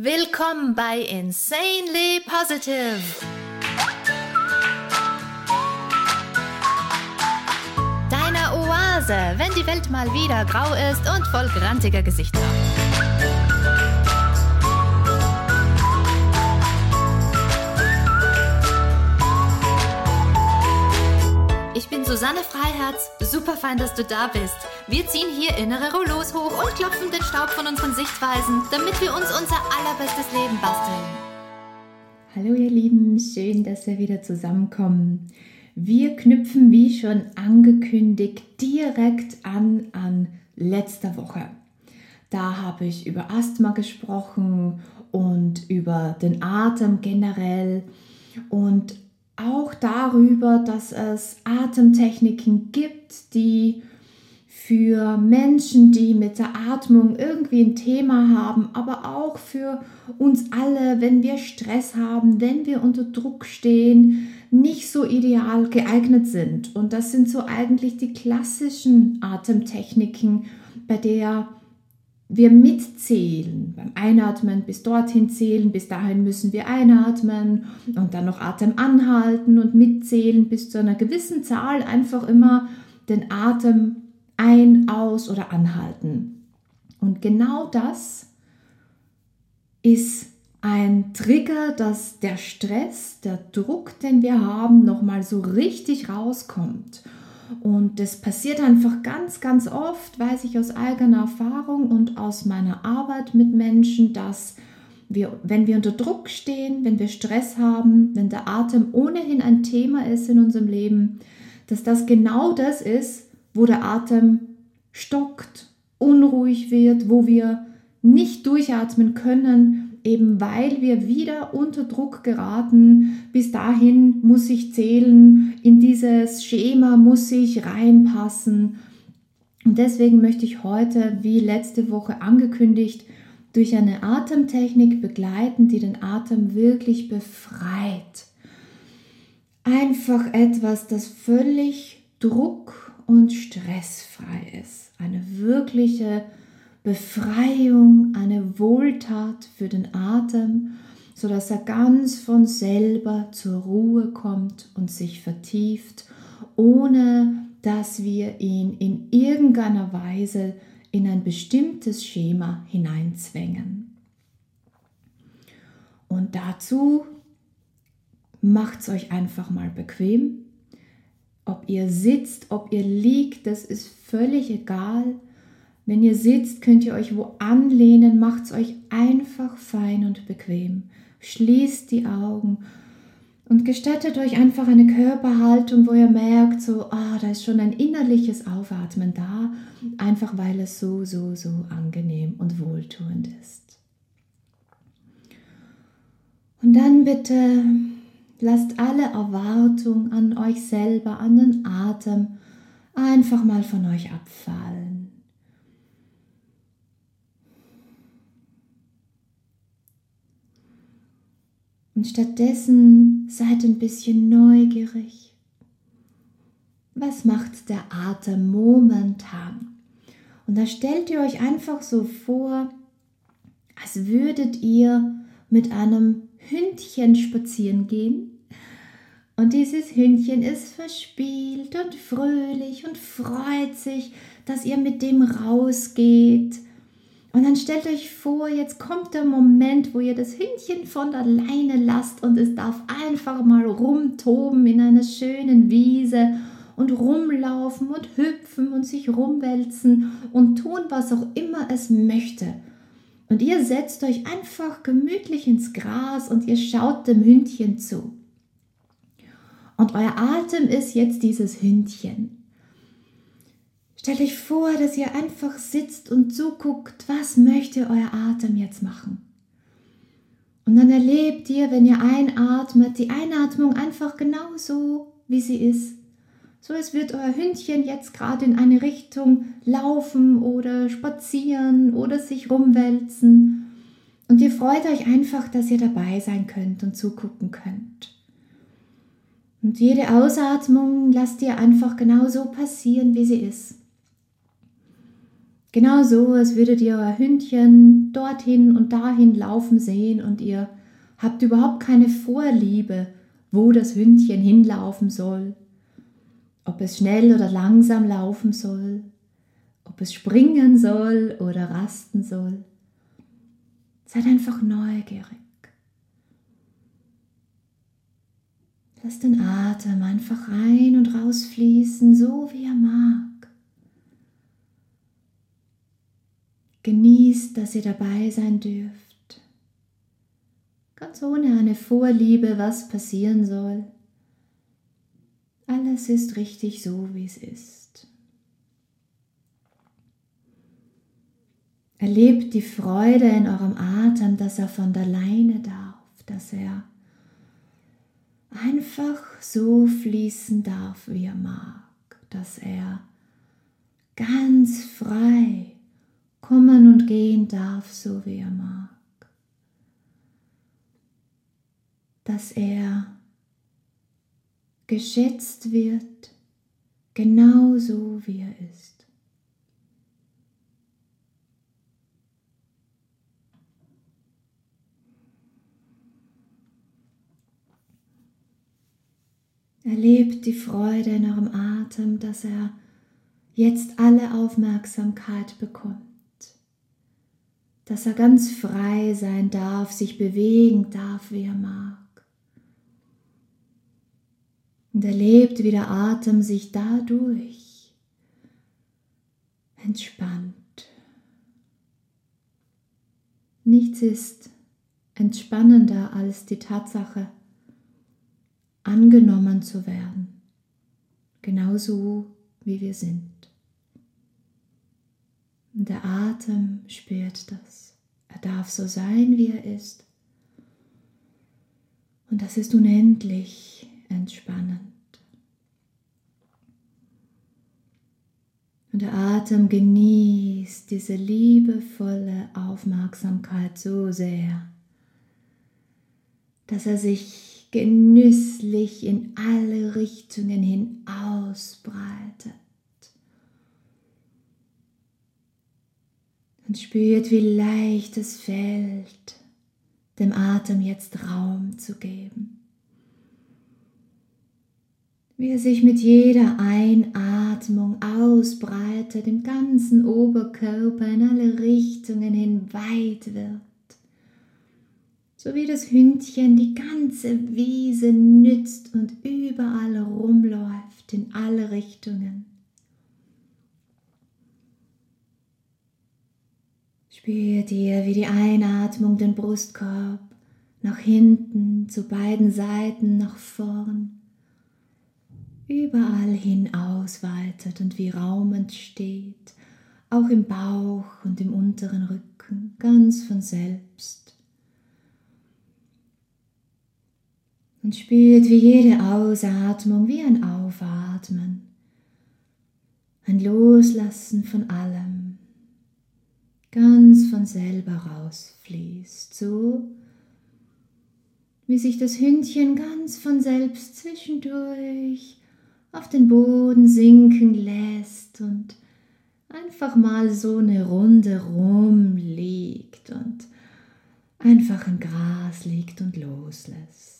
Willkommen bei Insanely Positive. Deiner Oase, wenn die Welt mal wieder grau ist und voll grantiger Gesichter. Susanne Freiherz. Super fein, dass du da bist. Wir ziehen hier innere Rollos hoch und klopfen den Staub von unseren Sichtweisen, damit wir uns unser allerbestes Leben basteln. Hallo ihr Lieben, schön, dass wir wieder zusammenkommen. Wir knüpfen, wie schon angekündigt, direkt an an letzter Woche. Da habe ich über Asthma gesprochen und über den Atem generell und auch darüber, dass es Atemtechniken gibt, die für Menschen, die mit der Atmung irgendwie ein Thema haben, aber auch für uns alle, wenn wir Stress haben, wenn wir unter Druck stehen, nicht so ideal geeignet sind. Und das sind so eigentlich die klassischen Atemtechniken, bei der wir mitzählen, beim Einatmen bis dorthin zählen, bis dahin müssen wir einatmen und dann noch Atem anhalten und mitzählen bis zu einer gewissen Zahl, einfach immer den Atem ein, aus oder anhalten. Und genau das ist ein Trigger, dass der Stress, der Druck, den wir haben, nochmal so richtig rauskommt. Und das passiert einfach ganz, ganz oft, weiß ich aus eigener Erfahrung und aus meiner Arbeit mit Menschen, dass wir, wenn wir unter Druck stehen, wenn wir Stress haben, wenn der Atem ohnehin ein Thema ist in unserem Leben, dass das genau das ist, wo der Atem stockt, unruhig wird, wo wir nicht durchatmen können, eben weil wir wieder unter Druck geraten. Bis dahin muss ich zählen, in dieses Schema muss ich reinpassen. Und deswegen möchte ich heute, wie letzte Woche angekündigt, durch eine Atemtechnik begleiten, die den Atem wirklich befreit. Einfach etwas, das völlig druck- und stressfrei ist. Eine wirkliche Befreiung, eine Wohltat für den Atem, sodass er ganz von selber zur Ruhe kommt und sich vertieft, ohne dass wir ihn in irgendeiner Weise in ein bestimmtes Schema hineinzwängen. Und dazu macht es euch einfach mal bequem. Ob ihr sitzt, ob ihr liegt, das ist völlig egal. Wenn ihr sitzt, könnt ihr euch wo anlehnen, macht es euch einfach fein und bequem. Schließt die Augen und gestattet euch einfach eine Körperhaltung, wo ihr merkt, so, ah, da ist schon ein innerliches Aufatmen da, einfach weil es so, so, so angenehm und wohltuend ist. Und dann bitte lasst alle Erwartung an euch selber, an den Atem einfach mal von euch abfallen. Und stattdessen seid ein bisschen neugierig. Was macht der Atem momentan? Und da stellt ihr euch einfach so vor, als würdet ihr mit einem Hündchen spazieren gehen. Und dieses Hündchen ist verspielt und fröhlich und freut sich, dass ihr mit dem rausgeht und dann stellt euch vor, jetzt kommt der Moment, wo ihr das Hündchen von alleine lasst und es darf einfach mal rumtoben in einer schönen Wiese und rumlaufen und hüpfen und sich rumwälzen und tun, was auch immer es möchte. Und ihr setzt euch einfach gemütlich ins Gras und ihr schaut dem Hündchen zu. Und euer Atem ist jetzt dieses Hündchen. Stellt euch vor, dass ihr einfach sitzt und zuguckt, was möchte euer Atem jetzt machen. Und dann erlebt ihr, wenn ihr einatmet, die Einatmung einfach genauso, wie sie ist. So als wird euer Hündchen jetzt gerade in eine Richtung laufen oder spazieren oder sich rumwälzen. Und ihr freut euch einfach, dass ihr dabei sein könnt und zugucken könnt. Und jede Ausatmung lasst ihr einfach genauso passieren, wie sie ist. Genau so, als würdet ihr euer Hündchen dorthin und dahin laufen sehen und ihr habt überhaupt keine Vorliebe, wo das Hündchen hinlaufen soll. Ob es schnell oder langsam laufen soll, ob es springen soll oder rasten soll. Seid einfach neugierig. Lass den Atem einfach rein und raus fließen, so wie er mag. Genießt, dass ihr dabei sein dürft. Ganz ohne eine Vorliebe, was passieren soll. Alles ist richtig so, wie es ist. Erlebt die Freude in eurem Atem, dass er von der Leine darf, dass er einfach so fließen darf, wie er mag, dass er ganz frei kommen und gehen darf, so wie er mag, dass er geschätzt wird, genauso wie er ist. Erlebt die Freude in eurem Atem, dass er jetzt alle Aufmerksamkeit bekommt. Dass er ganz frei sein darf, sich bewegen darf, wie er mag. Und erlebt, wie der Atem sich dadurch entspannt. Nichts ist entspannender als die Tatsache, angenommen zu werden, genauso wie wir sind. Und der Atem spürt das. Er darf so sein, wie er ist. Und das ist unendlich entspannend. Und der Atem genießt diese liebevolle Aufmerksamkeit so sehr, dass er sich genüsslich in alle Richtungen hin ausbreitet. Und spürt, wie leicht es fällt, dem Atem jetzt Raum zu geben. Wie er sich mit jeder Einatmung ausbreitet, im ganzen Oberkörper in alle Richtungen hin weit wird so wie das Hündchen die ganze Wiese nützt und überall rumläuft in alle Richtungen. Spürt ihr, wie die Einatmung den Brustkorb nach hinten, zu beiden Seiten, nach vorn, überall hin ausweitet und wie Raum entsteht, auch im Bauch und im unteren Rücken, ganz von selbst. und spürt, wie jede Ausatmung wie ein Aufatmen, ein Loslassen von allem ganz von selber rausfließt, so wie sich das Hündchen ganz von selbst zwischendurch auf den Boden sinken lässt und einfach mal so eine Runde rumliegt und einfach im Gras liegt und loslässt.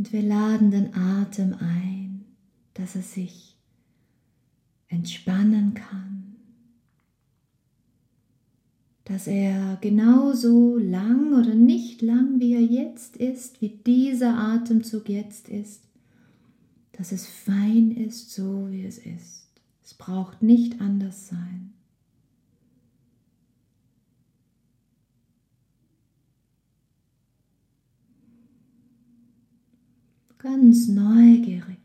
Und wir laden den Atem ein, dass er sich entspannen kann, dass er genauso lang oder nicht lang, wie er jetzt ist, wie dieser Atemzug jetzt ist, dass es fein ist, so wie es ist. Es braucht nicht anders sein. Ganz neugierig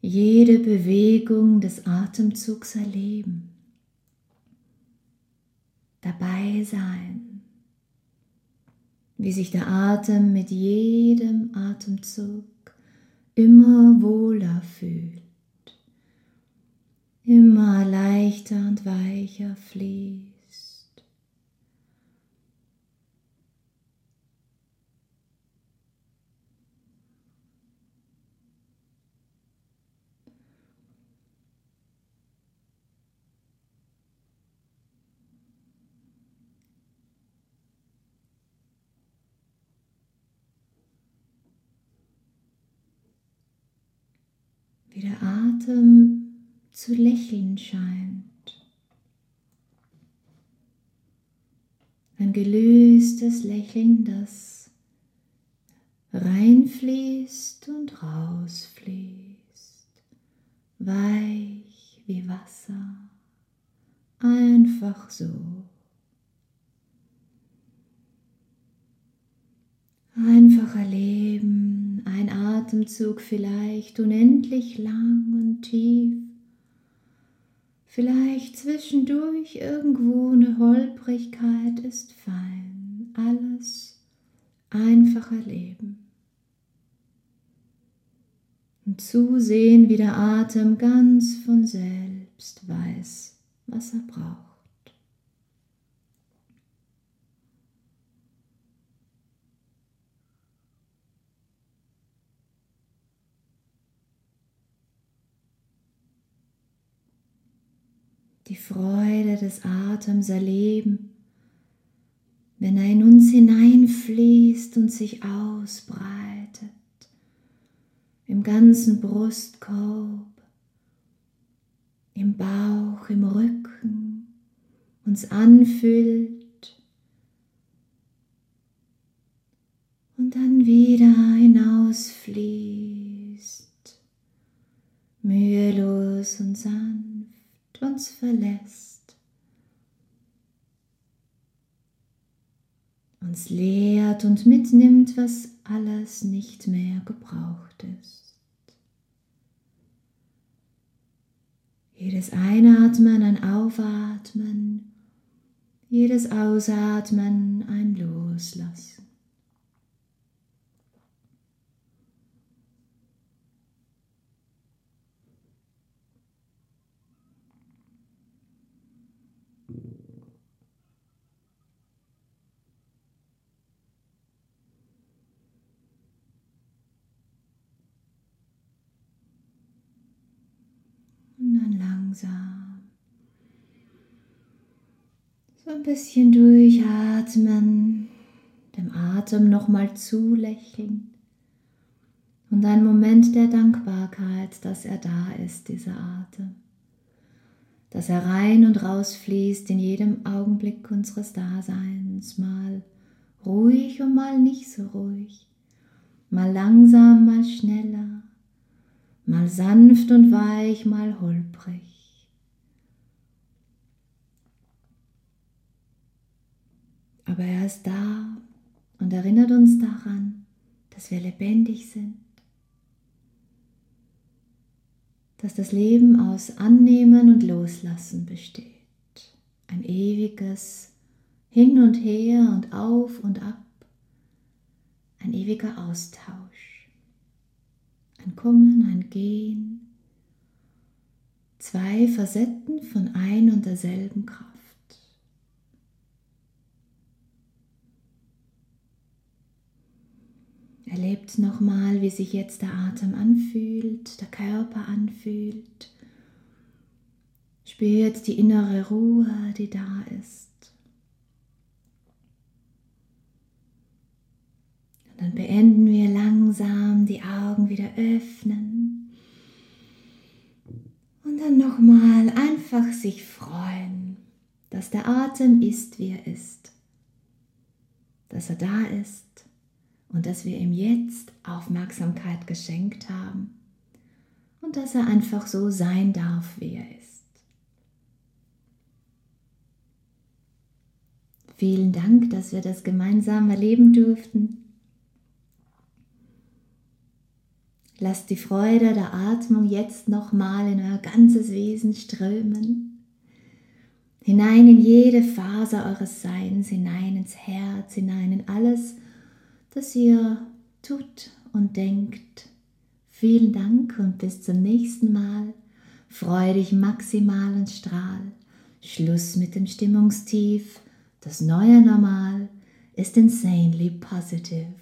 jede Bewegung des Atemzugs erleben, dabei sein, wie sich der Atem mit jedem Atemzug immer wohler fühlt, immer leichter und weicher fließt wie der Atem zu lächeln scheint. Ein gelöstes Lächeln, das reinfließt und rausfließt, weich wie Wasser, einfach so. Einfach erleben, ein Atemzug vielleicht unendlich lang und tief, vielleicht zwischendurch irgendwo eine Holprigkeit ist fein, alles einfach erleben. Und zusehen, wie der Atem ganz von selbst weiß, was er braucht. Die Freude des Atems erleben, wenn er in uns hineinfließt und sich ausbreitet, im ganzen Brustkorb, im Bauch, im Rücken, uns anfüllt und dann wieder hinausfließt, verlässt, uns lehrt und mitnimmt, was alles nicht mehr gebraucht ist. Jedes Einatmen ein Aufatmen, jedes Ausatmen ein Loslassen. Dann langsam. So ein bisschen durchatmen, dem Atem nochmal zulächeln. Und ein Moment der Dankbarkeit, dass er da ist, dieser Atem. Dass er rein und raus fließt in jedem Augenblick unseres Daseins, mal ruhig und mal nicht so ruhig, mal langsam, mal schneller, mal sanft und weich, mal holprig. Aber er ist da und erinnert uns daran, dass wir lebendig sind dass das Leben aus Annehmen und Loslassen besteht. Ein ewiges Hin und Her und Auf und Ab. Ein ewiger Austausch. Ein Kommen, ein Gehen. Zwei Facetten von ein und derselben Kraft. Erlebt nochmal, wie sich jetzt der Atem anfühlt, der Körper anfühlt. Spürt die innere Ruhe, die da ist. Und dann beenden wir langsam die Augen wieder öffnen. Und dann nochmal einfach sich freuen, dass der Atem ist, wie er ist. Dass er da ist und dass wir ihm jetzt Aufmerksamkeit geschenkt haben und dass er einfach so sein darf, wie er ist. Vielen Dank, dass wir das gemeinsam erleben durften. Lasst die Freude der Atmung jetzt nochmal in euer ganzes Wesen strömen. Hinein in jede Faser eures Seins, hinein ins Herz, hinein in alles, dass ihr tut und denkt. Vielen Dank und bis zum nächsten Mal. Freu dich maximal und strahl. Schluss mit dem Stimmungstief. Das neue Normal ist insanely positive.